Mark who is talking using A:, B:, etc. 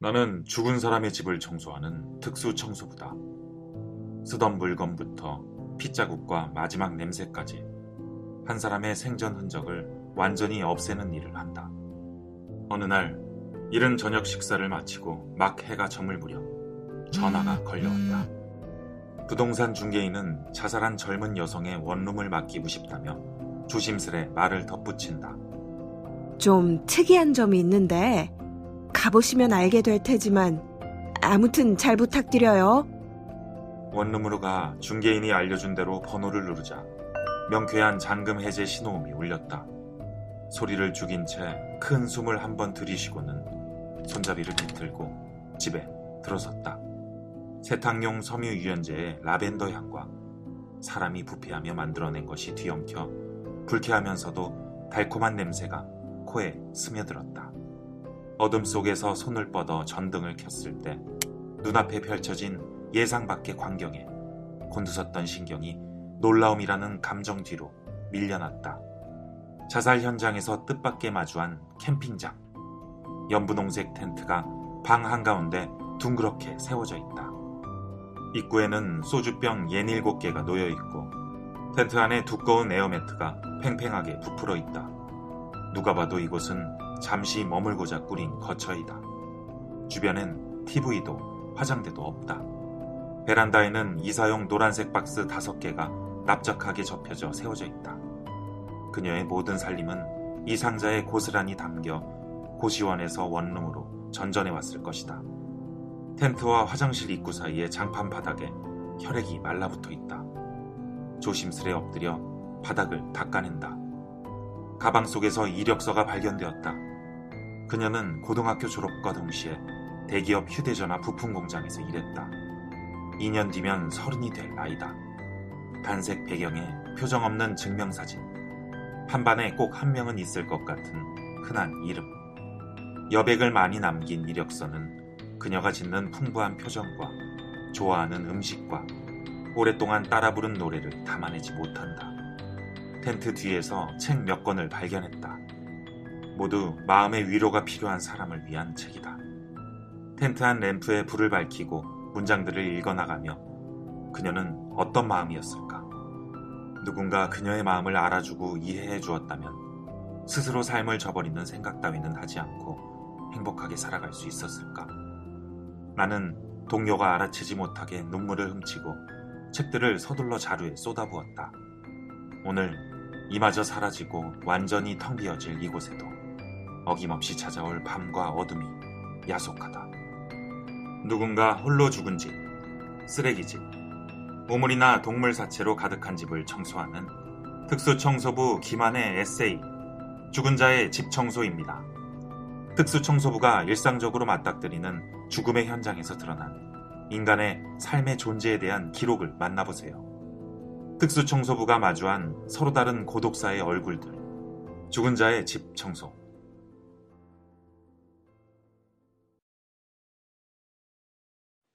A: 나는 죽은 사람의 집을 청소하는 특수 청소부다. 쓰던 물건부터 핏자국과 마지막 냄새까지 한 사람의 생전 흔적을 완전히 없애는 일을 한다. 어느 날 이른 저녁 식사를 마치고 막 해가 저물 무렵 전화가 걸려왔다. 부동산 중개인은 자살한 젊은 여성의 원룸을 맡기고 싶다며 조심스레 말을 덧붙인다.
B: 좀 특이한 점이 있는데 가보시면 알게 될 테지만 아무튼 잘 부탁드려요.
A: 원룸으로 가 중개인이 알려준 대로 번호를 누르자 명쾌한 잔금 해제 신호음이 울렸다. 소리를 죽인 채 큰 숨을 한 번 들이쉬고는 손잡이를 비틀고 집에 들어섰다. 세탁용 섬유 유연제의 라벤더 향과 사람이 부패하며 만들어낸 것이 뒤엉켜 불쾌하면서도 달콤한 냄새가 코에 스며들었다. 어둠 속에서 손을 뻗어 전등을 켰을 때 눈앞에 펼쳐진 예상 밖의 광경에 곤두섰던 신경이 놀라움이라는 감정 뒤로 밀려났다. 자살 현장에서 뜻밖의 마주한 캠핑장. 연분홍색 텐트가 방 한가운데 둥그렇게 세워져 있다. 입구에는 소주병 67개가 놓여 있고 텐트 안에 두꺼운 에어매트가 팽팽하게 부풀어 있다. 누가 봐도 이곳은 잠시 머물고자 꾸린 거처이다. 주변엔 TV도 화장대도 없다. 베란다에는 이사용 노란색 박스 5개가 납작하게 접혀져 세워져 있다. 그녀의 모든 살림은 이 상자에 고스란히 담겨 고시원에서 원룸으로 전전해 왔을 것이다. 텐트와 화장실 입구 사이의 장판 바닥에 혈액이 말라붙어 있다. 조심스레 엎드려 바닥을 닦아낸다. 가방 속에서 이력서가 발견되었다. 그녀는 고등학교 졸업과 동시에 대기업 휴대전화 부품 공장에서 일했다. 2년 뒤면 서른이 될 나이다. 단색 배경에 표정 없는 증명사진. 한반에 꼭 한 명은 있을 것 같은 흔한 이름. 여백을 많이 남긴 이력서는 그녀가 짓는 풍부한 표정과 좋아하는 음식과 오랫동안 따라 부른 노래를 담아내지 못한다. 텐트 뒤에서 책 몇 권을 발견했다. 모두 마음의 위로가 필요한 사람을 위한 책이다. 텐트 안 램프에 불을 밝히고 문장들을 읽어나가며 그녀는 어떤 마음이었을까? 누군가 그녀의 마음을 알아주고 이해해 주었다면 스스로 삶을 저버리는 생각 따위는 하지 않고 행복하게 살아갈 수 있었을까? 나는 동료가 알아채지 못하게 눈물을 훔치고 책들을 서둘러 자루에 쏟아부었다. 오늘 이마저 사라지고 완전히 텅 비어질 이곳에도 어김없이 찾아올 밤과 어둠이 야속하다. 누군가 홀로 죽은 집, 쓰레기집, 우물이나 동물 사체로 가득한 집을 청소하는 특수청소부 김한의 에세이, 죽은 자의 집 청소입니다. 특수청소부가 일상적으로 맞닥뜨리는 죽음의 현장에서 드러난 인간의 삶의 존재에 대한 기록을 만나보세요. 특수청소부가 마주한 서로 다른 고독사의 얼굴들, 죽은 자의 집 청소.